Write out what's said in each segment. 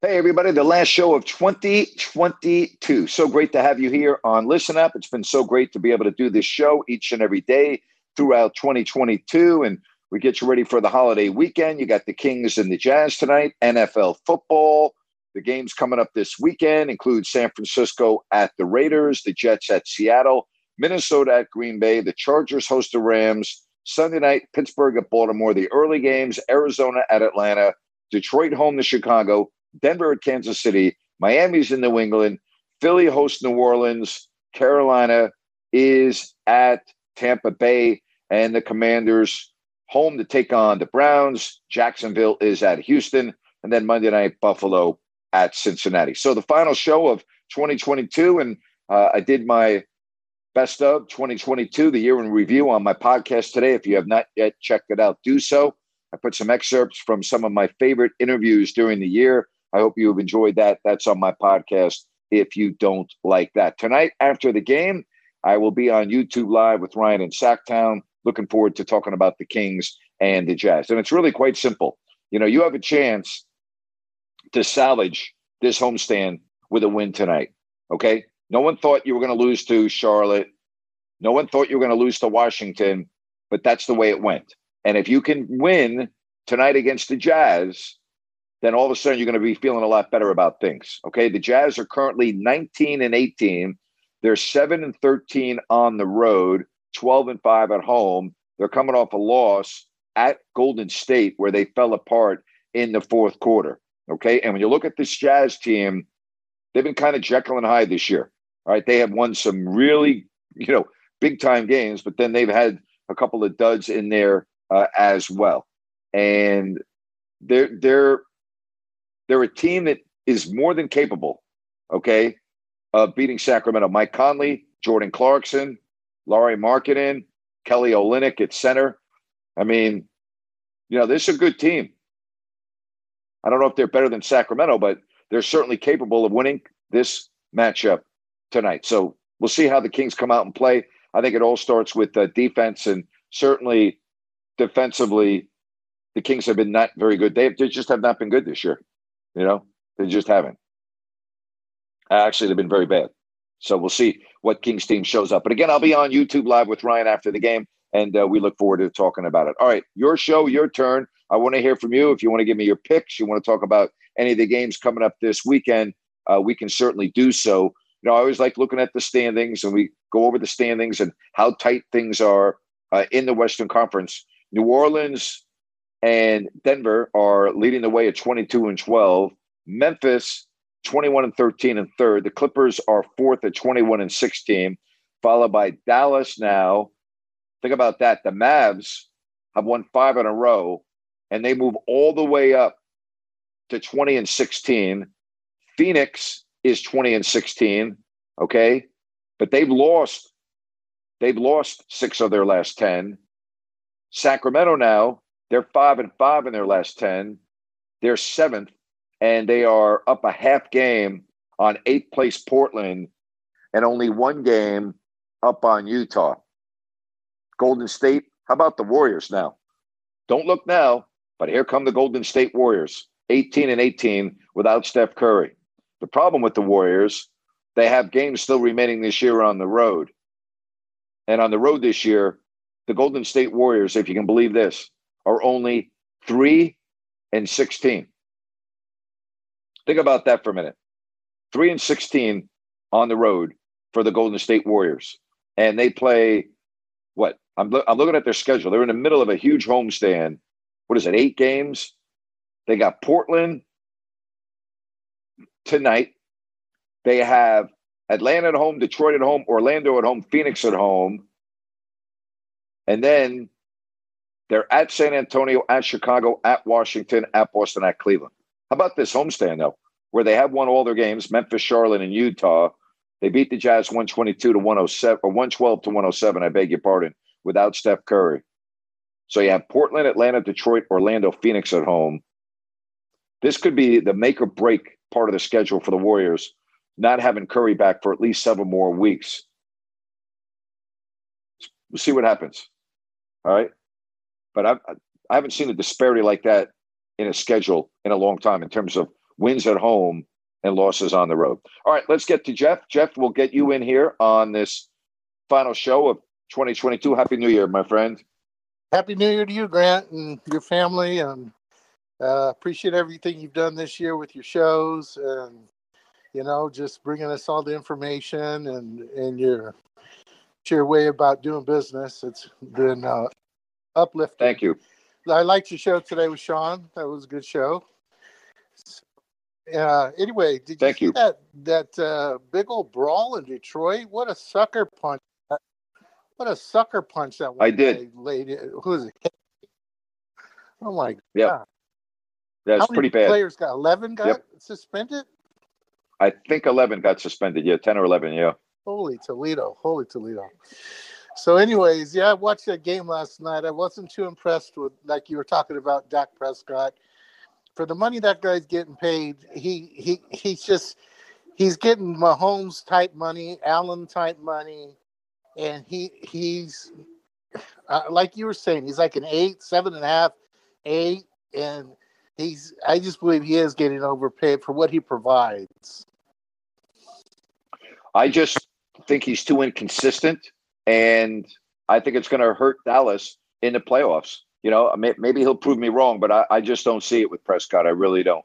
Hey, everybody, the last show of 2022. So great to have you here on Listen Up. It's been so great to be able to do this show each and every day throughout 2022. And we get you ready for the holiday weekend. You got the Kings and the Jazz tonight, NFL football. The games coming up this weekend include San Francisco at the Raiders, the Jets at Seattle, Minnesota at Green Bay, the Chargers host the Rams. Sunday night, Pittsburgh at Baltimore. The early games, Arizona at Atlanta, Detroit home to Chicago, Denver at Kansas City, Miami's in New England, Philly hosts New Orleans, Carolina is at Tampa Bay, and the Commanders home to take on the Browns. Jacksonville is at Houston, and then Monday night, Buffalo at Cincinnati. So the final show of 2022, and uh, I did my best of 2022, the year in review on my podcast today. If you have not yet checked it out, do so. I put some excerpts from some of my favorite interviews during the year. I hope you have enjoyed that. That's on my podcast if you don't like that. Tonight, after the game, I will be on YouTube Live with Ryan in Sacktown. Looking forward to talking about the Kings and the Jazz. And it's really quite simple. You know, you have a chance to salvage this homestand with a win tonight. Okay. No one thought you were going to lose to Charlotte. No one thought you were going to lose to Washington, but that's the way it went. And if you can win tonight against the Jazz, then all of a sudden you're going to be feeling a lot better about things. Okay. The Jazz are currently 19 and 18. They're 7 and 13 on the road, 12 and 5 at home. They're coming off a loss at Golden State where they fell apart in the fourth quarter. Okay. And when you look at this Jazz team, they've been kind of Jekyll and Hyde this year. All right. They have won some really, you know, big time games, but then they've had a couple of duds in there uh, as well. And they're they're they're a team that is more than capable, okay, of beating Sacramento. Mike Conley, Jordan Clarkson, Lauri Markkanen, Kelly Olynyk at center. I mean, you know, this is a good team. I don't know if they're better than Sacramento, but they're certainly capable of winning this matchup tonight. So we'll see how the Kings come out and play. I think it all starts with uh, defense, and certainly defensively, the Kings have been not very good. They, they just have not been good this year. You know, they just haven't. Actually, they've been very bad. So we'll see what Kings team shows up. But again, I'll be on YouTube live with Ryan after the game, and uh, we look forward to talking about it. All right, your show, your turn. I want to hear from you. If you want to give me your picks, you want to talk about any of the games coming up this weekend, uh, we can certainly do so. You know, I always like looking at the standings, and we go over the standings and how tight things are uh, in the Western Conference. New Orleans and Denver are leading the way at 22 and 12. Memphis 21 and 13 and third. The Clippers are fourth at 21 and 16, followed by Dallas now. Think about that. The Mavs have won five in a row, and they move all the way up to 20 and 16. Phoenix is 20 and 16. Okay. But they've lost, they've lost six of their last 10. Sacramento now, they're five and five in their last 10. They're seventh and they are up a half game on eighth place Portland and only one game up on Utah. Golden State, how about the Warriors now? Don't look now, but here come the Golden State Warriors, 18 and 18 without Steph Curry. The problem with the Warriors, they have games still remaining this year on the road. And on the road this year, the Golden State Warriors, if you can believe this, are only 3 and 16. Think about that for a minute. Three and 16 on the road for the Golden State Warriors. And they play what? I'm, lo- I'm looking at their schedule. They're in the middle of a huge homestand. What is it, eight games? They got Portland tonight. They have Atlanta at home, Detroit at home, Orlando at home, Phoenix at home. And then they're at San Antonio, at Chicago, at Washington, at Boston, at Cleveland. How about this homestand, though, where they have won all their games Memphis, Charlotte, and Utah. They beat the Jazz 122 to 107, or 112 to 107, I beg your pardon, without Steph Curry. So you have Portland, Atlanta, Detroit, Orlando, Phoenix at home. This could be the make or break part of the schedule for the Warriors, not having Curry back for at least seven more weeks. We'll see what happens. All right. But I've, I haven't seen a disparity like that in a schedule in a long time in terms of wins at home and losses on the road. All right, let's get to Jeff. Jeff, we'll get you in here on this final show of 2022. Happy New Year, my friend. Happy New Year to you, Grant, and your family, and uh, appreciate everything you've done this year with your shows, and you know, just bringing us all the information and and your your way about doing business. It's been uh, uplifting. Thank you. I liked your show today with Sean. That was a good show. Uh, anyway, did you Thank see you. that that uh, big old brawl in Detroit? What a sucker punch! What a sucker punch that one I did. in- Who is it? Oh my Yeah. god! That's How many pretty bad. Players got eleven got Yep. suspended. I think 11 got suspended. Yeah, 10 or 11. Yeah. Holy Toledo! Holy Toledo! So, anyways, yeah, I watched that game last night. I wasn't too impressed with, like you were talking about, Dak Prescott. For the money that guy's getting paid, he he he's just he's getting Mahomes type money, Allen type money, and he he's uh, like you were saying, he's like an eight, seven and a half, eight, and he's. I just believe he is getting overpaid for what he provides. I just think he's too inconsistent, and I think it's going to hurt Dallas in the playoffs. You know, maybe he'll prove me wrong, but I, I just don't see it with Prescott. I really don't.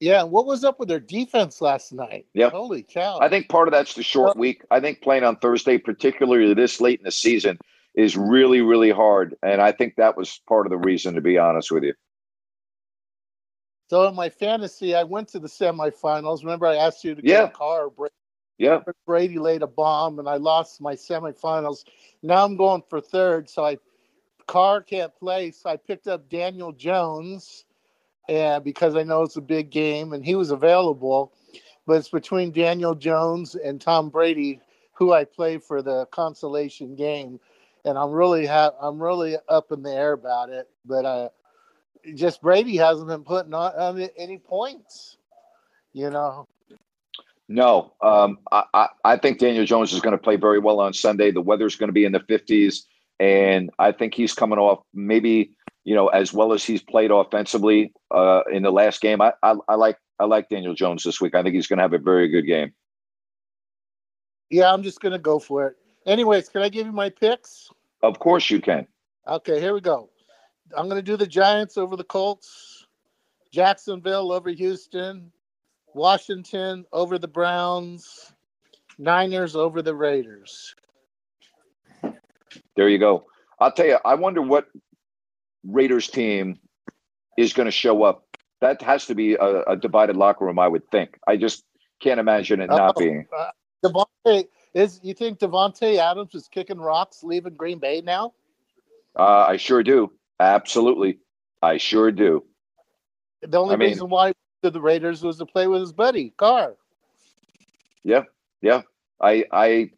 Yeah, and what was up with their defense last night? Yep. Holy cow! I think part of that's the short week. I think playing on Thursday, particularly this late in the season, is really, really hard. And I think that was part of the reason, to be honest with you. So in my fantasy, I went to the semifinals. Remember, I asked you to Yeah. get a car. Bra- Yeah. Brady laid a bomb, and I lost my semifinals. Now I'm going for third. So I Carr can't play, so I picked up Daniel Jones, and because I know it's a big game, and he was available. But it's between Daniel Jones and Tom Brady, who I play for the consolation game, and I'm really ha- I'm really up in the air about it. But uh, just Brady hasn't been putting on, on any points. You know, No, um, I, I, I think Daniel Jones is going to play very well on Sunday. The weather's going to be in the 50s, and I think he's coming off maybe you know as well as he's played offensively uh, in the last game. I, I, I like I like Daniel Jones this week. I think he's going to have a very good game. yeah, I'm just gonna go for it. Anyways, can I give you my picks? Of course, you can. Okay, here we go. I'm going to do the Giants over the Colts, Jacksonville over Houston, Washington over the Browns, Niners over the Raiders. There you go. I'll tell you. I wonder what Raiders team is going to show up. That has to be a, a divided locker room. I would think. I just can't imagine it not Oh. being. Davante is you think Davante Adams is kicking rocks leaving Green Bay now? Uh, I sure do. Absolutely, I sure do. The only I mean- reason why to the Raiders was to play with his buddy Carr. Yeah, yeah. I I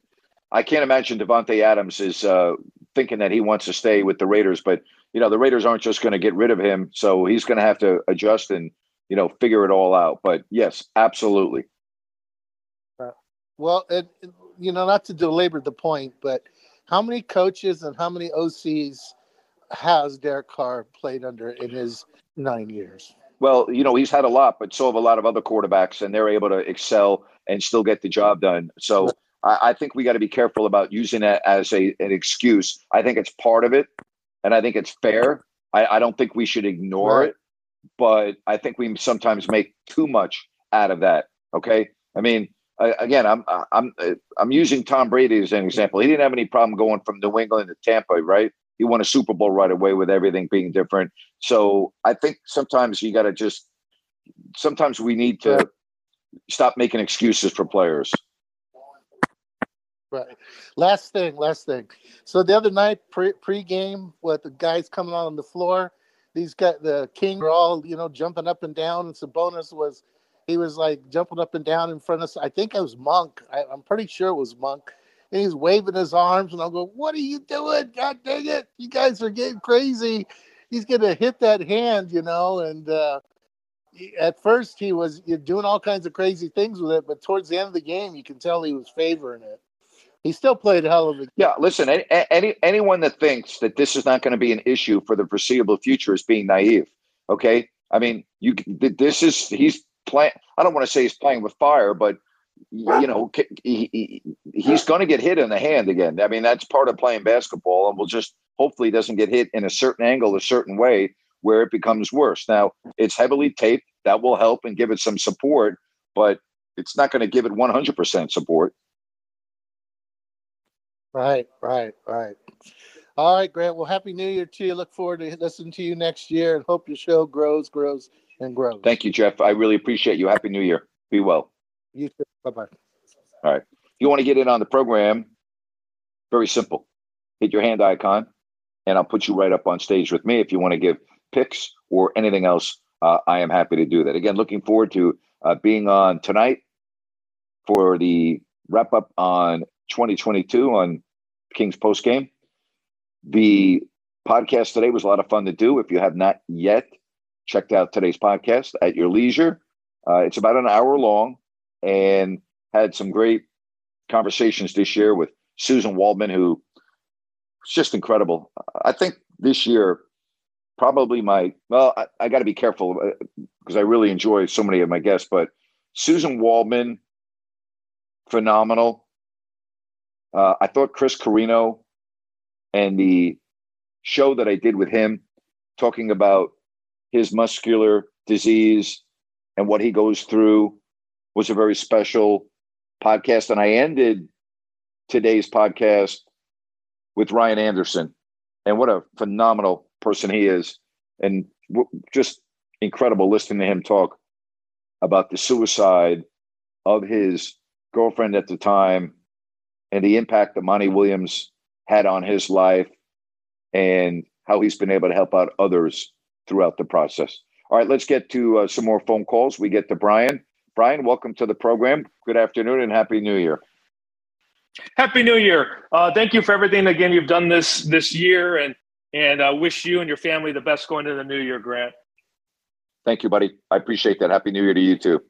I can't imagine Davante Adams is uh, thinking that he wants to stay with the Raiders, but you know the Raiders aren't just going to get rid of him, so he's going to have to adjust and you know figure it all out. But yes, absolutely. Well, it, it- you know, not to belabor the point, but how many coaches and how many OCs has Derek Carr played under in his nine years? Well, you know he's had a lot, but so have a lot of other quarterbacks, and they're able to excel and still get the job done. So I, I think we got to be careful about using that as a an excuse. I think it's part of it, and I think it's fair. I, I don't think we should ignore Right. it. but I think we sometimes make too much out of that. Okay, I mean, again, I'm I'm I'm using Tom Brady as an example. He didn't have any problem going from New England to Tampa, right? He won a Super Bowl right away with everything being different. So I think sometimes you got to just sometimes we need to stop making excuses for players. Right. Last thing, last thing. So the other night, pre pre-game, what the guys coming on the floor, these guys, the King were all you know jumping up and down, and Sabonis was, he was like jumping up and down in front of. Us. I think it was Monk. I, I'm pretty sure it was Monk, and he's waving his arms, and I'll go, "What are you doing? God dang it! You guys are getting crazy." He's gonna hit that hand, you know, and uh, at first he was doing all kinds of crazy things with it, but towards the end of the game, you can tell he was favoring it. He still played hell of a game. Yeah, listen, any, any anyone that thinks that this is not going to be an issue for the foreseeable future is being naive. Okay, I mean, you this is he's playing. I don't want to say he's playing with fire, but you know he, he, he's going to get hit in the hand again. I mean, that's part of playing basketball, and we'll just hopefully doesn't get hit in a certain angle, a certain way where it becomes worse. Now, it's heavily taped. That will help and give it some support, but it's not going to give it 100% support. Right, right, right. All right, Grant. Well, happy New Year to you. Look forward to listening to you next year and hope your show grows, grows, and grows. Thank you, Jeff. I really appreciate you. Happy New Year. Be well. You too. Bye bye. All right. If you want to get in on the program, very simple. Hit your hand icon, and I'll put you right up on stage with me. If you want to give picks or anything else, uh, I am happy to do that. Again, looking forward to uh, being on tonight for the wrap up on 2022 on Kings post game. The podcast today was a lot of fun to do. If you have not yet checked out today's podcast at your leisure, uh, it's about an hour long and had some great conversations this year with Suzyn Waldman, who was just incredible. I think this year, probably my, well, I, I got to be careful because uh, I really enjoy so many of my guests, but Suzyn Waldman, phenomenal. Uh, I thought Chris Carrino and the show that I did with him, talking about his muscular disease and what he goes through, was a very special podcast. And I ended today's podcast with Ryan Anderson, and what a phenomenal person he is, and just incredible listening to him talk about the suicide of his girlfriend at the time and the impact that Monty Williams had on his life and how he's been able to help out others throughout the process. All right, let's get to uh, some more phone calls. We get to Brian. Brian, welcome to the program. Good afternoon and happy New Year. Happy New Year! Uh, thank you for everything again you've done this this year, and and uh, wish you and your family the best going into the new year, Grant. Thank you, buddy. I appreciate that. Happy New Year to you too.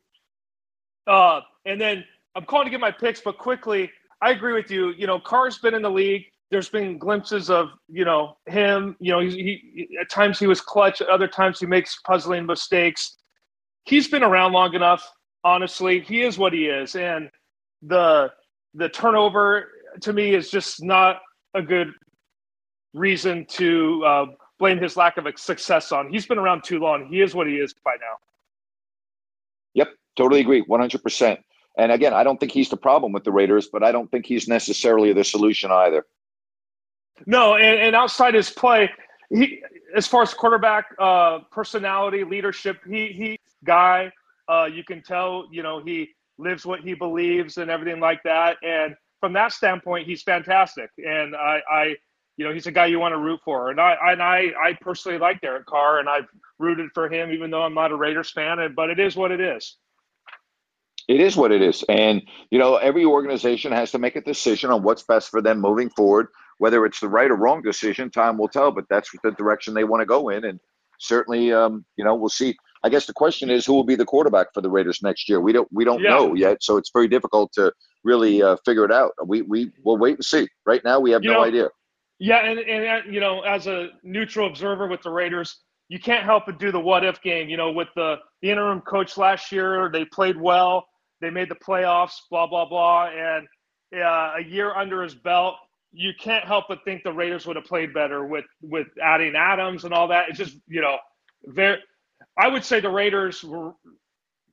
Uh, and then I'm calling to get my picks, but quickly, I agree with you. You know, Carr's been in the league. There's been glimpses of you know him. You know, he, he at times he was clutch. At other times he makes puzzling mistakes. He's been around long enough. Honestly, he is what he is, and the the turnover to me is just not a good reason to uh, blame his lack of success on. He's been around too long. He is what he is by now. Yep, totally agree, one hundred percent. And again, I don't think he's the problem with the Raiders, but I don't think he's necessarily the solution either. No, and, and outside his play, he as far as quarterback uh, personality, leadership, he he guy. Uh, you can tell, you know, he lives what he believes and everything like that. And from that standpoint, he's fantastic. And I, I you know, he's a guy you want to root for. And I and I I personally like Derek Carr, and I've rooted for him, even though I'm not a Raiders fan. But it is what it is. It is what it is. And, you know, every organization has to make a decision on what's best for them moving forward. Whether it's the right or wrong decision, time will tell, but that's the direction they want to go in. And certainly, um, you know, we'll see. I guess the question is who will be the quarterback for the Raiders next year? We don't we don't yeah. know yet, so it's very difficult to really uh, figure it out. We we will wait and see. Right now, we have you no know, idea. Yeah, and and uh, you know, as a neutral observer with the Raiders, you can't help but do the what if game. You know, with the, the interim coach last year, they played well. They made the playoffs, blah blah blah, and uh, a year under his belt, you can't help but think the Raiders would have played better with with adding Adams and all that. It's just you know very I would say the Raiders were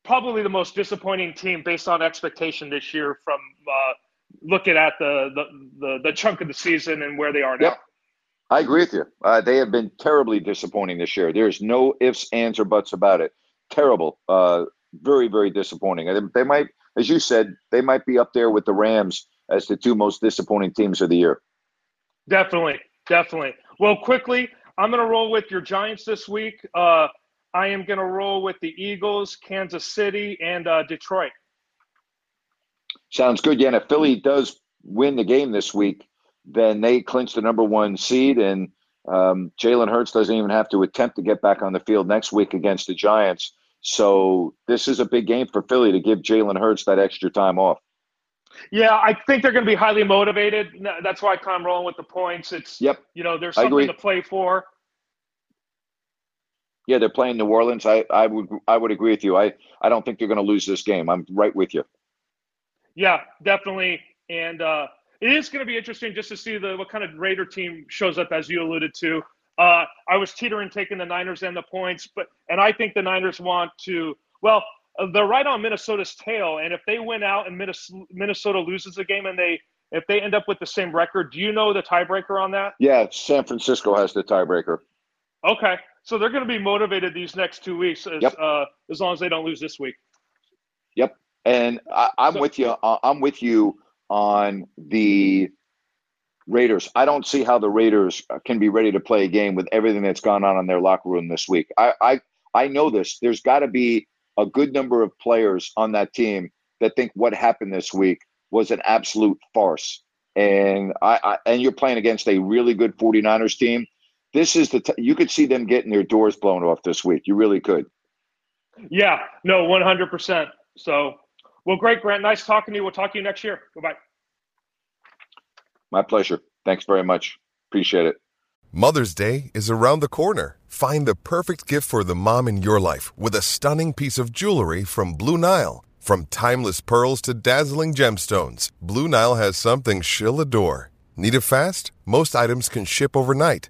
probably the most disappointing team based on expectation this year from uh, looking at the, the, the the chunk of the season and where they are now. Yep. I agree with you. Uh, they have been terribly disappointing this year. There's no ifs, ands, or buts about it. Terrible. Uh, very, very disappointing. And they might, as you said, they might be up there with the Rams as the two most disappointing teams of the year. Definitely, definitely. Well, quickly, I'm going to roll with your Giants this week. Uh, I am going to roll with the Eagles, Kansas City, and uh, Detroit. Sounds good. Yeah, and if Philly does win the game this week, then they clinch the number one seed, and um, Jalen Hurts doesn't even have to attempt to get back on the field next week against the Giants. So this is a big game for Philly to give Jalen Hurts that extra time off. Yeah, I think they're going to be highly motivated. That's why I'm rolling with the points. It's yep. You know, there's something to play for. Yeah, they're playing New Orleans. I, I would I would agree with you. I, I don't think they're going to lose this game. I'm right with you. Yeah, definitely. And uh, it is going to be interesting just to see the what kind of Raider team shows up, as you alluded to. Uh, I was teetering taking the Niners and the points, but and I think the Niners want to. Well, they're right on Minnesota's tail, and if they win out and Minnesota loses the game and they if they end up with the same record, do you know the tiebreaker on that? Yeah, San Francisco has the tiebreaker. Okay, so they're going to be motivated these next two weeks, as, yep. uh, as long as they don't lose this week. Yep, and I, am so, with you. I'm with you on the Raiders. I don't see how the Raiders can be ready to play a game with everything that's gone on in their locker room this week. I I, I know this. There's got to be a good number of players on that team that think what happened this week was an absolute farce. And I, I and you're playing against a really good 49ers team. This is the t- you could see them getting their doors blown off this week. You really could. Yeah, no, 100%. So well, great, Grant. Nice talking to you. We'll talk to you next year. Goodbye. My pleasure. Thanks very much. Appreciate it. Mother's Day is around the corner. Find the perfect gift for the mom in your life with a stunning piece of jewelry from Blue Nile. From timeless pearls to dazzling gemstones, Blue Nile has something she'll adore. Need it fast? Most items can ship overnight.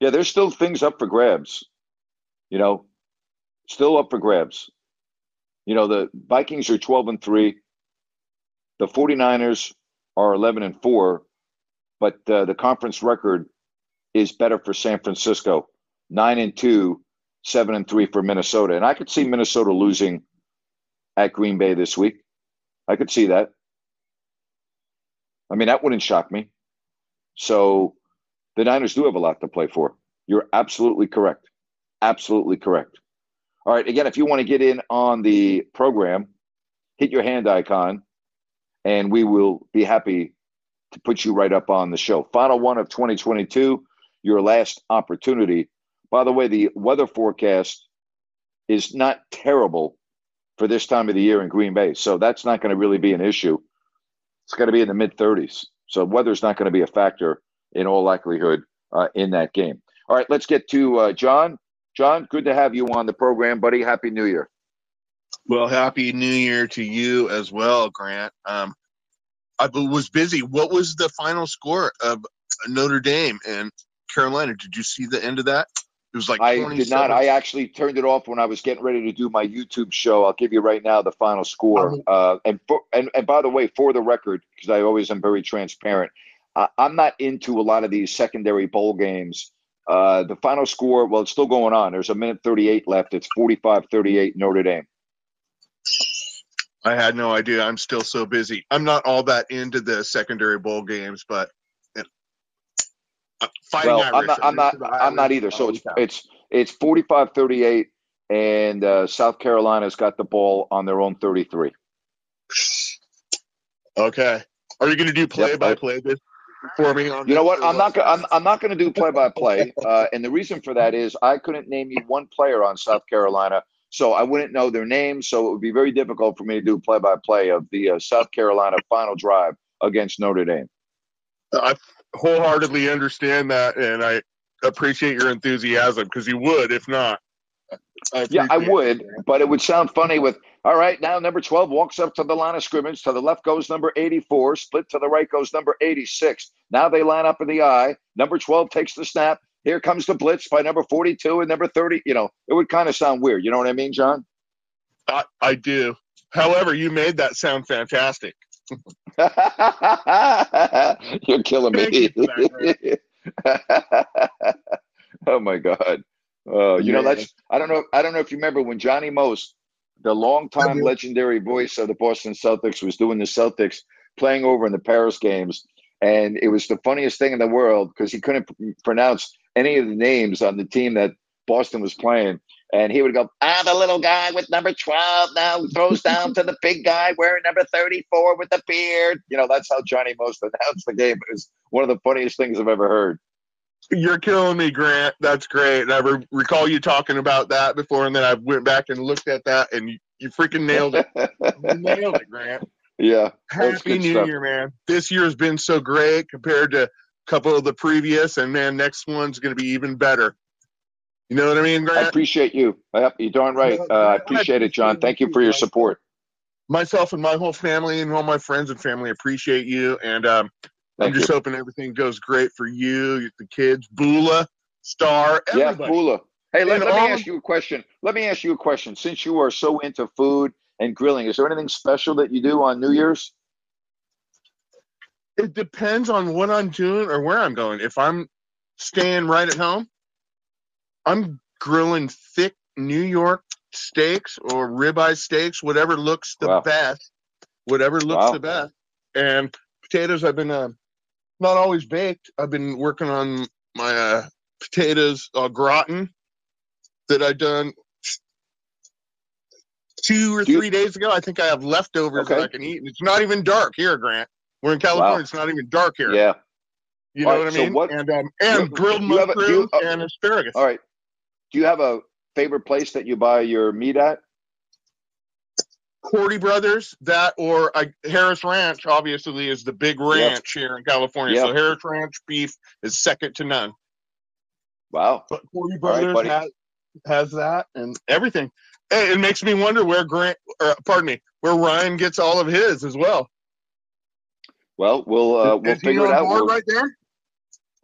Yeah, there's still things up for grabs. You know, still up for grabs. You know, the Vikings are 12 and 3. The 49ers are 11 and 4, but uh, the conference record is better for San Francisco. 9 and 2, 7 and 3 for Minnesota. And I could see Minnesota losing at Green Bay this week. I could see that. I mean, that wouldn't shock me. So the Niners do have a lot to play for. You're absolutely correct. Absolutely correct. All right. Again, if you want to get in on the program, hit your hand icon and we will be happy to put you right up on the show. Final one of 2022, your last opportunity. By the way, the weather forecast is not terrible for this time of the year in Green Bay. So that's not going to really be an issue. It's going to be in the mid 30s. So weather's not going to be a factor in all likelihood uh, in that game. All right, let's get to uh, John. John, good to have you on the program, buddy. Happy New Year. Well, happy New Year to you as well, Grant. Um, I was busy. What was the final score of Notre Dame and Carolina? Did you see the end of that? It was like I did not. I actually turned it off when I was getting ready to do my YouTube show. I'll give you right now the final score. Um, uh, and, for, and and by the way, for the record, because I always am very transparent, I, am not into a lot of these secondary bowl games. Uh, the final score, well, it's still going on. There's a minute 38 left. It's 45 38 Notre Dame. I had no idea. I'm still so busy. I'm not all that into the secondary bowl games, but fighting well, Irish. I'm not. I'm not. I'm not either. So it's it's it's 45 38. and uh, South Carolina's got the ball on their own 33. Okay. Are you going to do play Yep, by play this for me? On You know what? I'm not. go- I'm, I'm not going to do play by play, and the reason for that is I couldn't name you one player on South Carolina, so I wouldn't know their names. So it would be very difficult for me to do play by play of the uh, South Carolina final drive against Notre Dame. I wholeheartedly understand that, and I appreciate your enthusiasm because you would if not. I Yeah, I would, but it would sound funny with. All right, now number 12 walks up to the line of scrimmage. To the left goes number 84. Split to the right goes number 86. Now they line up in the eye. Number 12 takes the snap. Here comes the blitz by number 42 and number 30. You know, it would kind of sound weird. You know what I mean, John? I, I do. However, you made that sound fantastic. You're killing me. oh my God. Uh, you know, that's I don't know. I don't know if you remember when Johnny Most, the longtime legendary voice of the Boston Celtics, was doing the Celtics playing over in the Paris games. And it was the funniest thing in the world because he couldn't p- pronounce any of the names on the team that Boston was playing. And he would go, ah, the little guy with number 12 now throws down to the big guy wearing number 34 with the beard. You know, that's how Johnny Most announced the game. It was one of the funniest things I've ever heard. You're killing me, Grant. That's great. And I re- recall you talking about that before, and then I went back and looked at that, and you, you freaking nailed it. Nailed it, Grant. yeah. Happy New stuff. Year, man. This year has been so great compared to a couple of the previous, and man, next one's going to be even better. You know what I mean, Grant? I appreciate you. Yep, you're darn right. Uh, I appreciate it, John. Thank you for your support. Myself and my whole family and all my friends and family appreciate you, and um, I'm Thank you. just hoping everything goes great for you, the kids, Bula, Star, everybody. Yeah. Bula. Hey, let, let me ask you a question. Let me ask you a question. Since you are so into food and grilling, is there anything special that you do on New Year's? It depends on what I'm doing or where I'm going. If I'm staying right at home, I'm grilling thick New York steaks or ribeye steaks, whatever looks the Wow. best, whatever looks Wow. the best. And potatoes, I've been uh, not always baked. I've been working on my uh, potatoes au gratin that I done two or three days ago. I think I have leftovers that I can eat. It's not even dark here, Grant. We're in California. Wow. It's not even dark here. Yeah. You know right, what I so mean? what- and um, and grilled you a- you- mushrooms uh, and asparagus. All right. Do you have a favorite place that you buy your meat at? Corti Brothers, that or I, Harris Ranch, obviously, is the big ranch here in California. Yep. So Harris Ranch beef is second to none. Wow. But Corti Brothers buddy. has, has that and everything. Hey, it makes me wonder where Grant, or pardon me, where Ryan gets all of his as well. Well, we'll uh, we'll is figure it out. We'll- right there?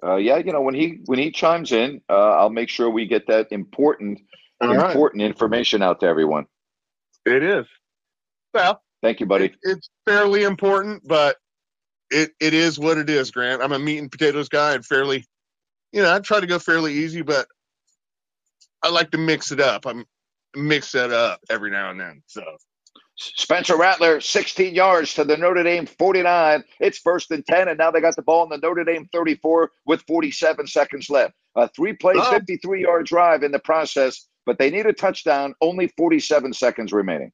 Uh, yeah, you know when he when he chimes in, uh, I'll make sure we get that important All right. important information out to everyone. It is. Well, Thank you, buddy. it- it's fairly important, but it it is what it is, Grant. I'm a meat and potatoes guy and fairly, you know, I try to go fairly easy, but I like to mix it up. I'm mix it up every now and then. So Spencer Rattler, 16 yards to the Notre Dame 49. It's first and 10, and now they got the ball in the Notre Dame 34 with 47 seconds left. A three play, Oh. 53 yard drive in the process, but they need a touchdown, only 47 seconds remaining.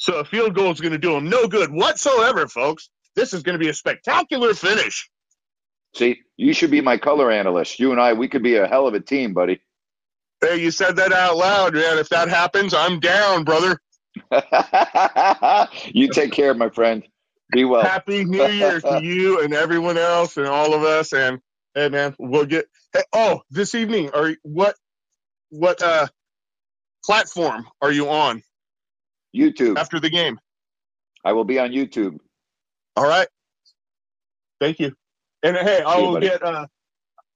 So a field goal is going to do them no good whatsoever, folks. This is going to be a spectacular finish. See, you should be my color analyst. You and I, we could be a hell of a team, buddy. Hey, you said that out loud, man. If that happens, I'm down, brother. you take care, my friend. Be well. Happy New Year to you and everyone else and all of us. And hey, man, we'll get. Hey, oh, this evening, are what what uh platform are you on YouTube. after the game? I will be on YouTube. All right. Thank you. And hey, I will get uh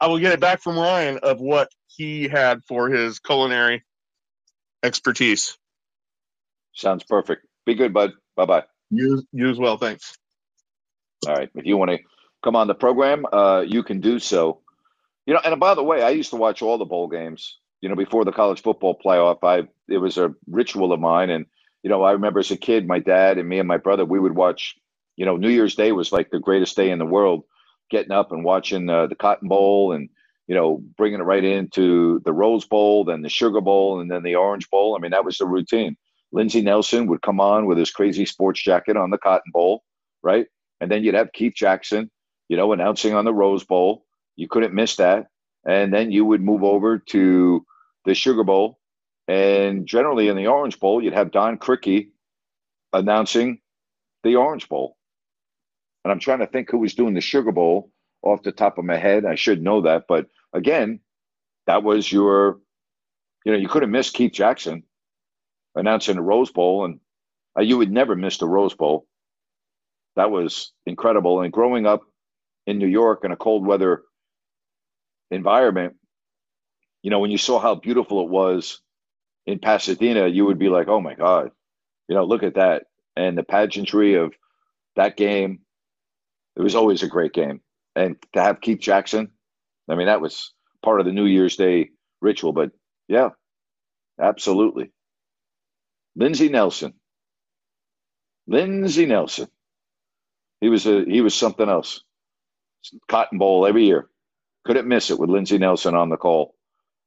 I will get it back from Ryan of what he had for his culinary expertise. Sounds perfect. Be good, bud. Bye bye. You you as well. Thanks. All right. If you want to come on the program, uh, you can do so. You know, and by the way, I used to watch all the bowl games. You know, before the college football playoff, I it was a ritual of mine. And you know, I remember as a kid, my dad and me and my brother, we would watch. You know, New Year's Day was like the greatest day in the world. Getting up and watching uh, the Cotton Bowl and you know, bringing it right into the Rose Bowl, then the Sugar Bowl, and then the Orange Bowl. I mean, that was the routine. Lindsey Nelson would come on with his crazy sports jacket on the Cotton Bowl, right? And then you'd have Keith Jackson, you know, announcing on the Rose Bowl. You couldn't miss that. And then you would move over to the Sugar Bowl. And generally in the Orange Bowl, you'd have Don Criqui announcing the Orange Bowl. And I'm trying to think who was doing the Sugar Bowl off the top of my head. I should know that. But again, that was your, you know, you could have missed Keith Jackson announcing the Rose Bowl, and uh, you would never miss the Rose Bowl. That was incredible. And growing up in New York in a cold weather environment, you know, when you saw how beautiful it was in Pasadena, you would be like, oh my God, you know, look at that. And the pageantry of that game, it was always a great game. And to have Keith Jackson, I mean, that was part of the New Year's Day ritual. But yeah, absolutely. Lindsey Nelson. Lindsey Nelson. He was a he was something else. Cotton Bowl every year. Couldn't miss it with Lindsey Nelson on the call.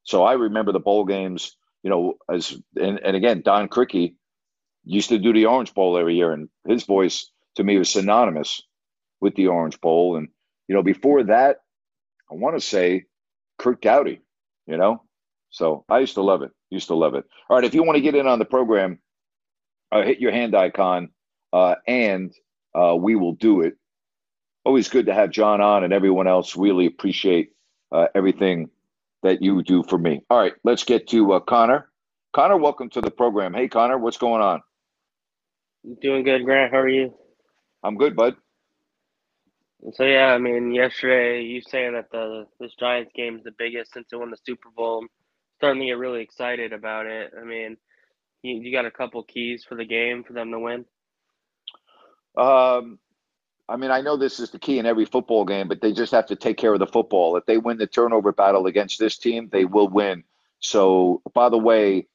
So I remember the bowl games, you know, as and, and again, Don Criqui used to do the Orange Bowl every year, and his voice to me was synonymous with the Orange Bowl. And, you know, before that, I want to say Curt Gowdy, you know. So I used to love it. Used to love it. All right, if you want to get in on the program, uh, hit your hand icon, uh, and uh, we will do it. Always good to have John on and everyone else. Really appreciate uh, everything that you do for me. All right, let's get to uh, Connor. Connor, welcome to the program. Hey, Connor, what's going on? Doing good, Grant. How are you? I'm good, bud. So yeah, I mean, yesterday you saying that the this Giants game is the biggest since it won the Super Bowl. I'm starting to get really excited about it. I mean, you, you got a couple keys for the game for them to win. Um, I mean, I know this is the key in every football game, but they just have to take care of the football. If they win the turnover battle against this team, they will win. So, by the way,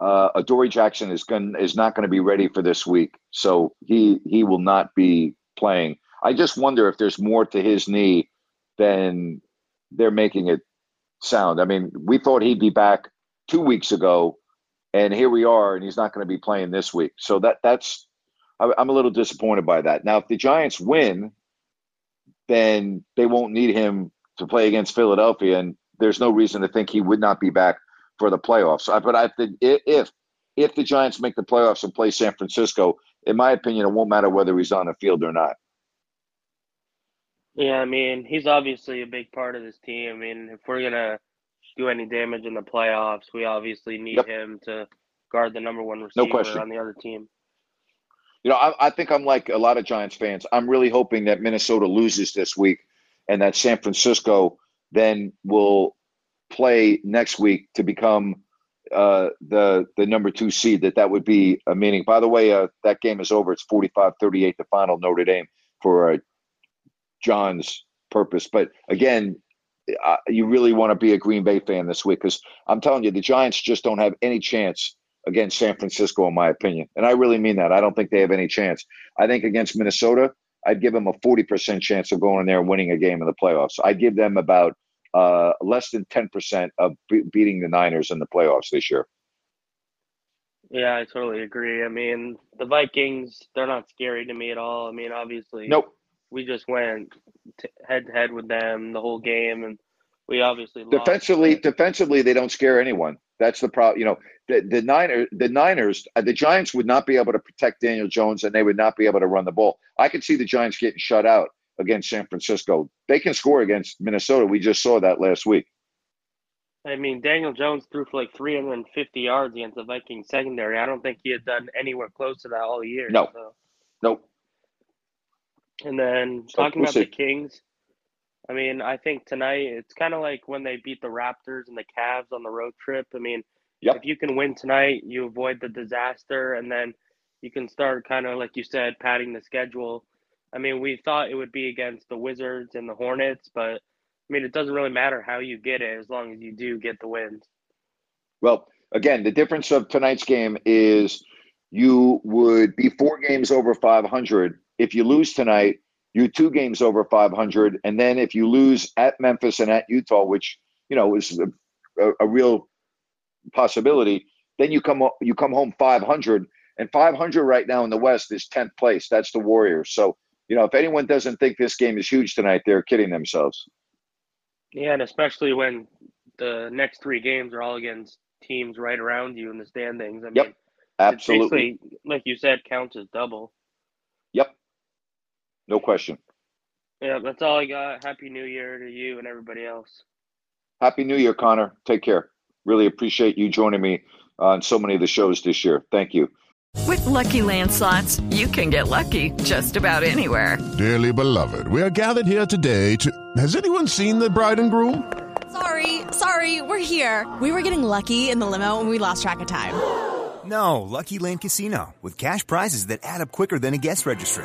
uh, Adoree Jackson is going is not going to be ready for this week, so he he will not be playing. I just wonder if there's more to his knee than they're making it sound. I mean, we thought he'd be back two weeks ago, and here we are, and he's not going to be playing this week. So that that's I'm a little disappointed by that. Now, if the Giants win, then they won't need him to play against Philadelphia, and there's no reason to think he would not be back for the playoffs. But I think if if the Giants make the playoffs and play San Francisco, in my opinion, it won't matter whether he's on the field or not. Yeah, I mean, he's obviously a big part of this team. I mean, if we're gonna do any damage in the playoffs, we obviously need yep. him to guard the number one receiver no on the other team. You know, I, I think I'm like a lot of Giants fans. I'm really hoping that Minnesota loses this week and that San Francisco then will play next week to become uh, the the number two seed. That that would be a meaning. By the way, uh, that game is over. It's 45-38, the final Notre Dame for uh, John's purpose. But again, you really want to be a Green Bay fan this week because I'm telling you, the Giants just don't have any chance against San Francisco, in my opinion. And I really mean that. I don't think they have any chance. I think against Minnesota, I'd give them a 40% chance of going in there and winning a game in the playoffs. I'd give them about uh, less than 10% of be- beating the Niners in the playoffs this year. Yeah, I totally agree. I mean, the Vikings, they're not scary to me at all. I mean, obviously, nope. we just went head to head with them the whole game, and we obviously defensively. Lost. Defensively, they don't scare anyone. That's the problem. You know, the, the Niners, the Niners, uh, the Giants would not be able to protect Daniel Jones, and they would not be able to run the ball. I could see the Giants getting shut out against San Francisco. They can score against Minnesota. We just saw that last week. I mean, Daniel Jones threw for like 350 yards against the Vikings secondary. I don't think he had done anywhere close to that all year. No, so. nope. And then so talking we'll about see. the Kings, I mean, I think tonight it's kind of like when they beat the Raptors and the Cavs on the road trip. I mean, Yep. If you can win tonight, you avoid the disaster, and then you can start kind of like you said, padding the schedule. I mean, we thought it would be against the Wizards and the Hornets, but I mean, it doesn't really matter how you get it as long as you do get the wins. Well, again, the difference of tonight's game is you would be four games over 500. If you lose tonight, you two games over 500. And then if you lose at Memphis and at Utah, which you know is a, a, real possibility. Then you come you come home 500, and 500 right now in the West is 10th place. That's the Warriors. So you know if anyone doesn't think this game is huge tonight, they're kidding themselves. Yeah, and especially when the next three games are all against teams right around you in the standings. I yep, mean, absolutely. like you said, counts as double. Yep, no question. Yeah, that's all I got. Happy New Year to you and everybody else. Happy New Year, Connor. Take care. Really appreciate you joining me on so many of the shows this year. Thank you. With lucky landslots, you can get lucky just about anywhere. Dearly beloved, we are gathered here today to. Has anyone seen the bride and groom? Sorry, sorry, we're here. We were getting lucky in the limo and we lost track of time. No, Lucky Land Casino, with cash prizes that add up quicker than a guest registry.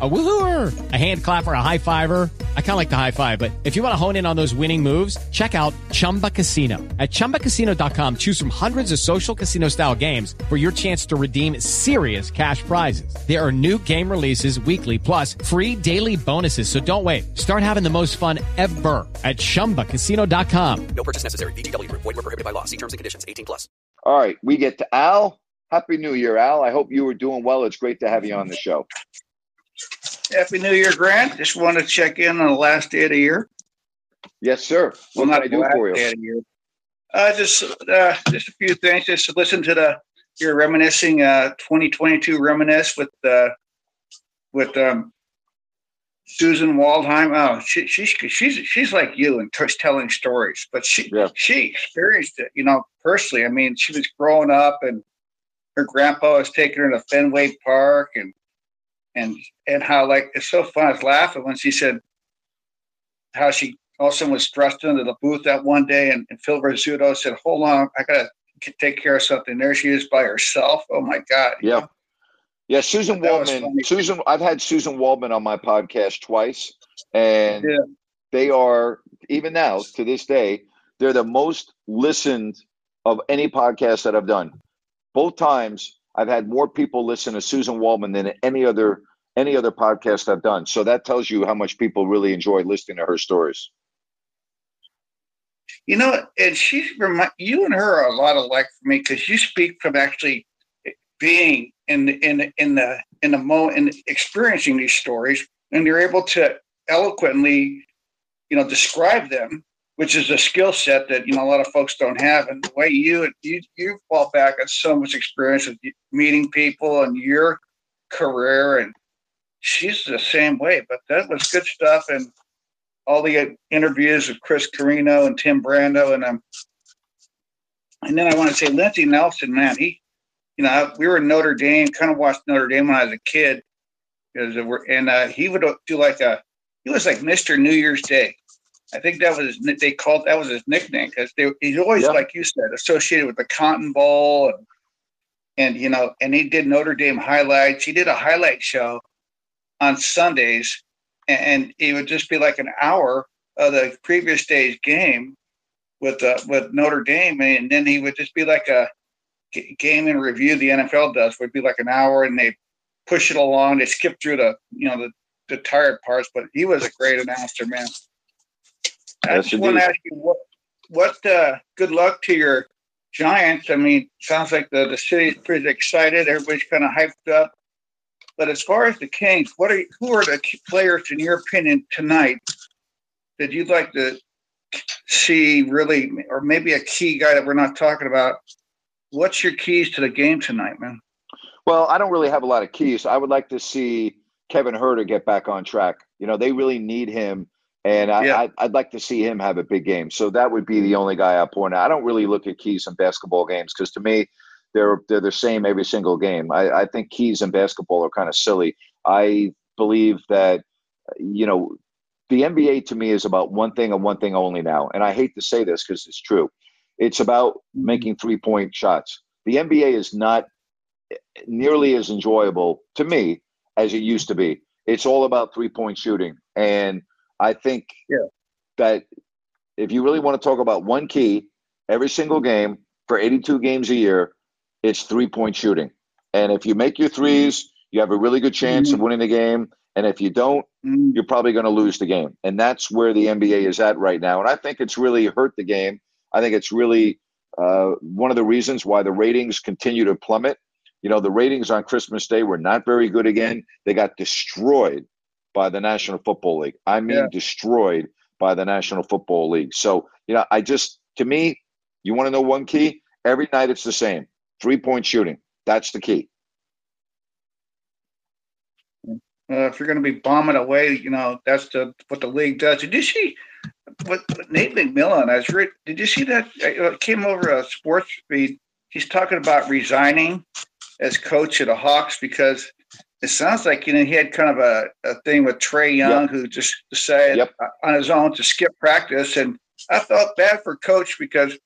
A woohooer, a hand clapper, a high fiver. I kind of like the high five, but if you want to hone in on those winning moves, check out Chumba Casino. At ChumbaCasino.com, choose from hundreds of social casino style games for your chance to redeem serious cash prizes. There are new game releases weekly, plus free daily bonuses. So don't wait. Start having the most fun ever at ChumbaCasino.com. No purchase necessary. VGW. Void were prohibited by law. See terms and conditions. 18 plus. All right. We get to Al. Happy New Year, Al. I hope you were doing well. It's great to have you on the show. Happy New Year, Grant. Just want to check in on the last day of the year. Yes, sir. What well, can I do for you? Uh, just uh, just a few things. Just to listen to the you're reminiscing uh, 2022 reminisce with uh, with um, Suzyn Waldman. Oh, she, she's she's she's like you and telling stories, but she yeah. she experienced it, you know, personally. I mean, she was growing up, and her grandpa was taking her to Fenway Park, and and and how like it's so fun. I was laughing when she said how she also was thrust into the booth that one day, and, and Phil Rizzuto said, "Hold on, I gotta take care of something." There she is by herself. Oh my god! Yeah, yeah. Suzyn Waldman. Suzyn, I've had Suzyn Waldman on my podcast twice, and yeah. they are even now to this day they're the most listened of any podcast that I've done. Both times I've had more people listen to Suzyn Waldman than any other any other podcast I've done. So that tells you how much people really enjoy listening to her stories. You know, and she remind you and her are a lot alike for me because you speak from actually being in in in the in the moment and experiencing these stories, and you're able to eloquently, you know, describe them which is a skill set that you know a lot of folks don't have. And the way you you you fall back on so much experience with meeting people and your career, and she's the same way. But that was good stuff, and all the interviews with Chris Carrino and Tim Brando, and um, and then I want to say Lindsey Nelson, man, he, you know, we were in Notre Dame, kind of watched Notre Dame when I was a kid, because and uh, he would do like a, he was like Mister New Year's Day I think that was they called that was his nickname because he's always yeah. like you said associated with the Cotton Bowl and and you know and he did Notre Dame highlights. He did a highlight show on Sundays, and, and it would just be like an hour of the previous day's game with uh, with Notre Dame, and then he would just be like a game in review. The NFL does would be like an hour, and they push it along. They skip through the you know the the tired parts, but he was a great announcer, man. I just want to ask you what what uh, good luck to your Giants. I mean, sounds like the the city's pretty excited. Everybody's kind of hyped up. But as far as the Kings, what are who are the players in your opinion tonight that you'd like to see really, or maybe a key guy that we're not talking about? What's your keys to the game tonight, man? Well, I don't really have a lot of keys. I would like to see Kevin Huerter get back on track. You know, they really need him and I, yeah. I, would like to see him have a big game. So that would be the only guy I point out. I don't really look at keys in basketball games because to me, they're they're the same every single game. I, I think keys in basketball are kind of silly. I believe that you know the NBA to me is about one thing and one thing only now. And I hate to say this because it's true. It's about making three point shots. The NBA is not nearly as enjoyable to me as it used to be. It's all about three point shooting. And I think yeah. that if you really want to talk about one key every single game for 82 games a year, it's three point shooting. And if you make your threes, you have a really good chance mm-hmm. of winning the game. And if you don't, mm-hmm. you're probably going to lose the game. And that's where the NBA is at right now. And I think it's really hurt the game. I think it's really uh, one of the reasons why the ratings continue to plummet. You know, the ratings on Christmas Day were not very good again. They got destroyed by the National Football League. I mean, yeah. destroyed by the National Football League. So, you know, I just, to me, you want to know one key? Every night it's the same three point shooting. That's the key. Uh, if you're going to be bombing away, you know that's the what the league does. Did you see what, what Nate McMillan? I was did you see that? It came over a sports feed. He's talking about resigning as coach of the Hawks because it sounds like you know he had kind of a, a thing with Trae Young yep. who just decided yep. on his own to skip practice, and I felt bad for coach because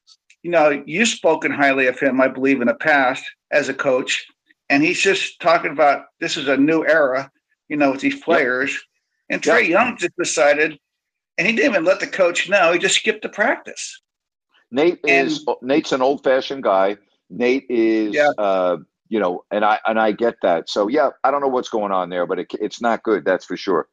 you know you've spoken highly of him, I believe, in the past as a coach, and he's just talking about this is a new era you know, with these players. Yep. And Trae. Young just decided, and he didn't even let the coach know. He just skipped the practice. Nate and, is Nate's an old fashioned guy. Nate is, yeah. uh, you know, and I and I get that. So yeah, I don't know what's going on there, but it, it's not good. That's for sure.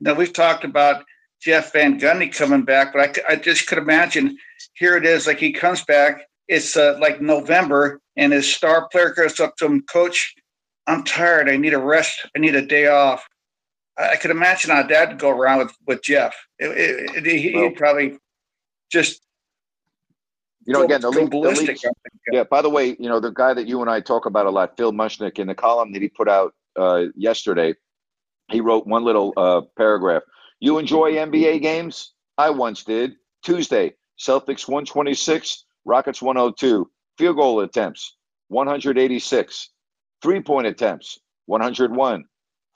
Now we've talked about Jeff Van Gundy coming back, but I, I just could imagine here it is like he comes back. It's uh, like November, and his star player goes up to him, Coach. I'm tired. I need a rest. I need a day off. I, could imagine how that'd go around with, with Jeff. It, it, it, he, well, would probably just you know, again, the league, the league, yeah. By the way, you know, the guy that you and I talk about a lot, Phil Mushnick, in the column that he put out uh, yesterday, he wrote one little uh, paragraph. You enjoy NBA games? I once did. Tuesday, Celtics 126, Rockets 102. Field goal attempts 186. Three point attempts, 101.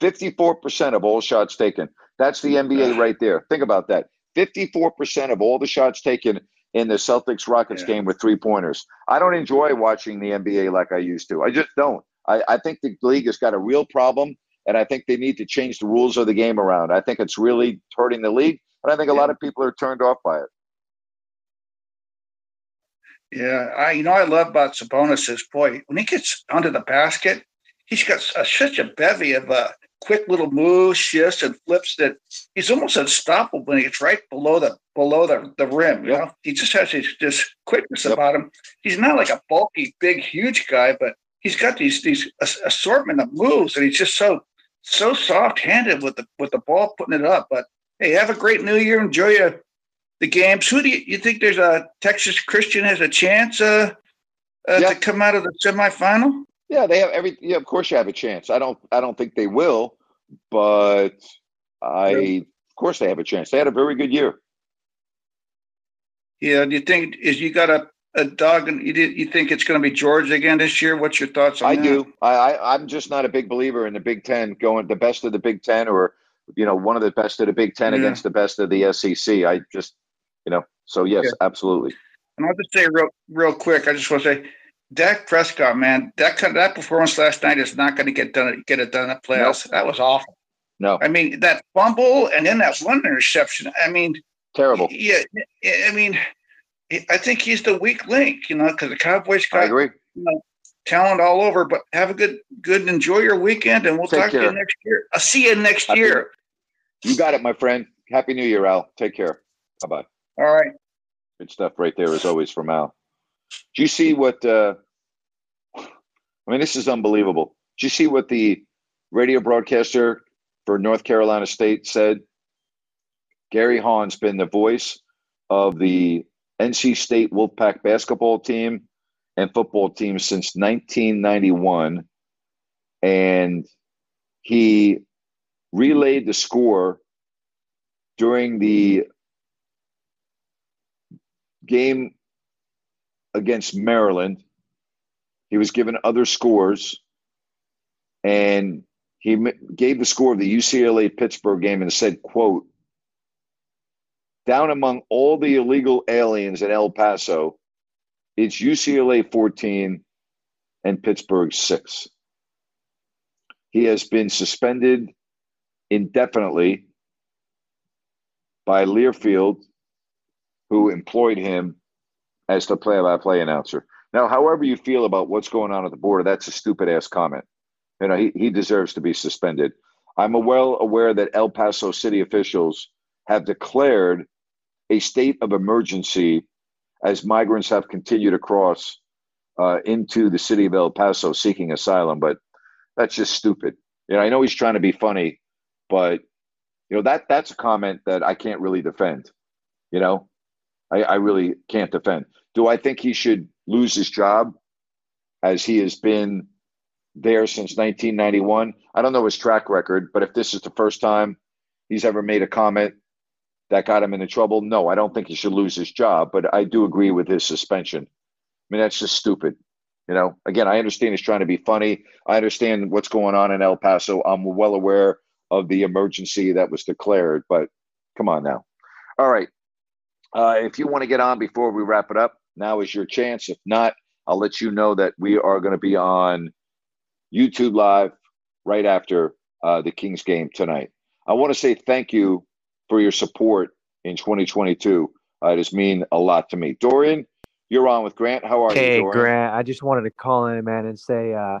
54% of all shots taken. That's the NBA right there. Think about that. 54% of all the shots taken in the Celtics Rockets yeah. game with three pointers. I don't enjoy watching the NBA like I used to. I just don't. I, I think the league has got a real problem, and I think they need to change the rules of the game around. I think it's really hurting the league, and I think a lot of people are turned off by it. Yeah, I you know I love about Sabonis is boy when he gets under the basket, he's got such a bevy of uh, quick little moves, shifts, and flips that he's almost unstoppable when he's right below the below the, the rim. You yep. know, he just has this, this quickness yep. about him. He's not like a bulky, big, huge guy, but he's got these these assortment of moves, and he's just so so soft handed with the with the ball, putting it up. But hey, have a great New Year. Enjoy your the games. Who do you, you think there's a Texas Christian has a chance uh, uh, yeah. to come out of the semifinal? Yeah, they have every. Yeah, of course you have a chance. I don't. I don't think they will, but I. Yeah. Of course they have a chance. They had a very good year. Yeah. Do you think is you got a a dog and you, you think it's going to be Georgia again this year? What's your thoughts on I that? do. I, I I'm just not a big believer in the Big Ten going the best of the Big Ten or you know one of the best of the Big Ten yeah. against the best of the SEC. I just you know, so yes, yeah. absolutely. And I'll just say real, real quick. I just want to say, Dak Prescott, man, that kind of, that performance last night is not going to get done. Get it done at playoffs. That was awful. No, I mean that fumble and then that one interception. I mean, terrible. Yeah, I mean, I think he's the weak link. You know, because the Cowboys got. You know, talent all over. But have a good, good, enjoy your weekend, and we'll Take talk care. to you next year. I'll see you next Happy year. You got it, my friend. Happy New Year, Al. Take care. Bye bye. All right. Good stuff right there, as always, from Al. Do you see what? Uh, I mean, this is unbelievable. Do you see what the radio broadcaster for North Carolina State said? Gary Hahn's been the voice of the NC State Wolfpack basketball team and football team since 1991. And he relayed the score during the game against Maryland, he was given other scores, and he gave the score of the UCLA Pittsburgh game and said, "quote Down among all the illegal aliens in El Paso, it's UCLA 14 and Pittsburgh 6." He has been suspended indefinitely by Learfield, who employed him as the play-by-play announcer. Now, however you feel about what's going on at the border, that's a stupid ass comment. You know, he, he deserves to be suspended. I'm well aware that El Paso city officials have declared a state of emergency as migrants have continued to cross uh, into the city of El Paso seeking asylum, but that's just stupid. You know, I know he's trying to be funny, but you know that that's a comment that I can't really defend. You know, I, I really can't defend. Do I think he should lose his job as he has been there since 1991? I don't know his track record, but if this is the first time he's ever made a comment that got him into trouble, no, I don't think he should lose his job. But I do agree with his suspension. I mean, that's just stupid. You know, again, I understand he's trying to be funny. I understand what's going on in El Paso. I'm well aware of the emergency that was declared, but come on now. All right. Uh, if you want to get on before we wrap it up, now is your chance. If not, I'll let you know that we are going to be on YouTube Live right after uh, the Kings game tonight. I want to say thank you for your support in 2022. Uh, it has mean a lot to me. Dorian, you're on with Grant. How are hey, you? Hey, Grant. I just wanted to call in, man, and say uh,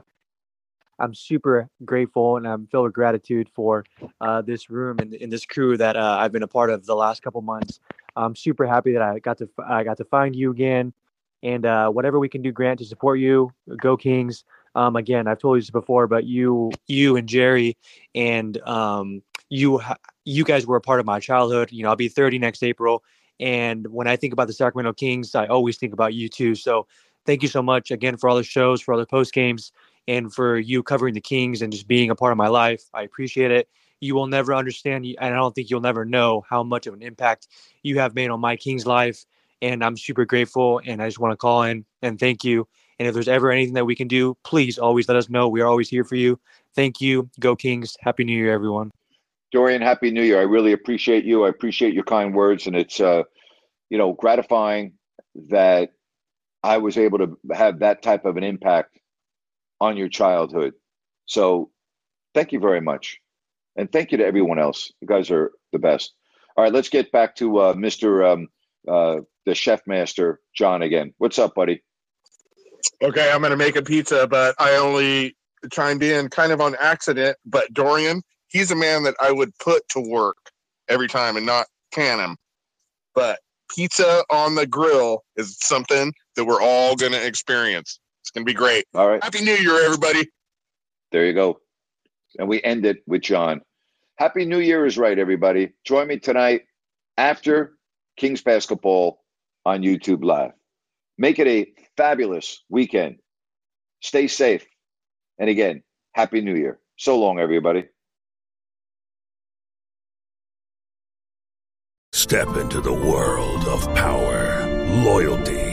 I'm super grateful and I'm filled with gratitude for uh, this room and, and, this crew that uh, I've been a part of the last couple months. I'm super happy that I got to I got to find you again, and uh, whatever we can do, Grant, to support you, go Kings. Um, again, I've told you this before, but you, you and Jerry, and um, you, you guys were a part of my childhood. You know, I'll be 30 next April, and when I think about the Sacramento Kings, I always think about you too. So thank you so much again for all the shows, for all the post games, and for you covering the Kings and just being a part of my life. I appreciate it. You will never understand, and I don't think you'll never know how much of an impact you have made on my King's life. And I'm super grateful. And I just want to call in and thank you. And if there's ever anything that we can do, please always let us know. We are always here for you. Thank you. Go Kings. Happy New Year, everyone. Dorian, happy New Year. I really appreciate you. I appreciate your kind words. And it's, uh, you know, gratifying that I was able to have that type of an impact on your childhood. So thank you very much. And thank you to everyone else. You guys are the best. All right, let's get back to uh, Mr. Um, uh, the chef master, John, again. What's up, buddy? Okay, I'm going to make a pizza, but I only chimed in kind of on accident. But Dorian, he's a man that I would put to work every time and not can him. But pizza on the grill is something that we're all going to experience. It's going to be great. All right. Happy New Year, everybody. There you go. And we end it with John. Happy New Year is right, everybody. Join me tonight after Kings basketball on YouTube Live. Make it a fabulous weekend. Stay safe. And again, Happy New Year. So long, everybody. Step into the world of power, loyalty,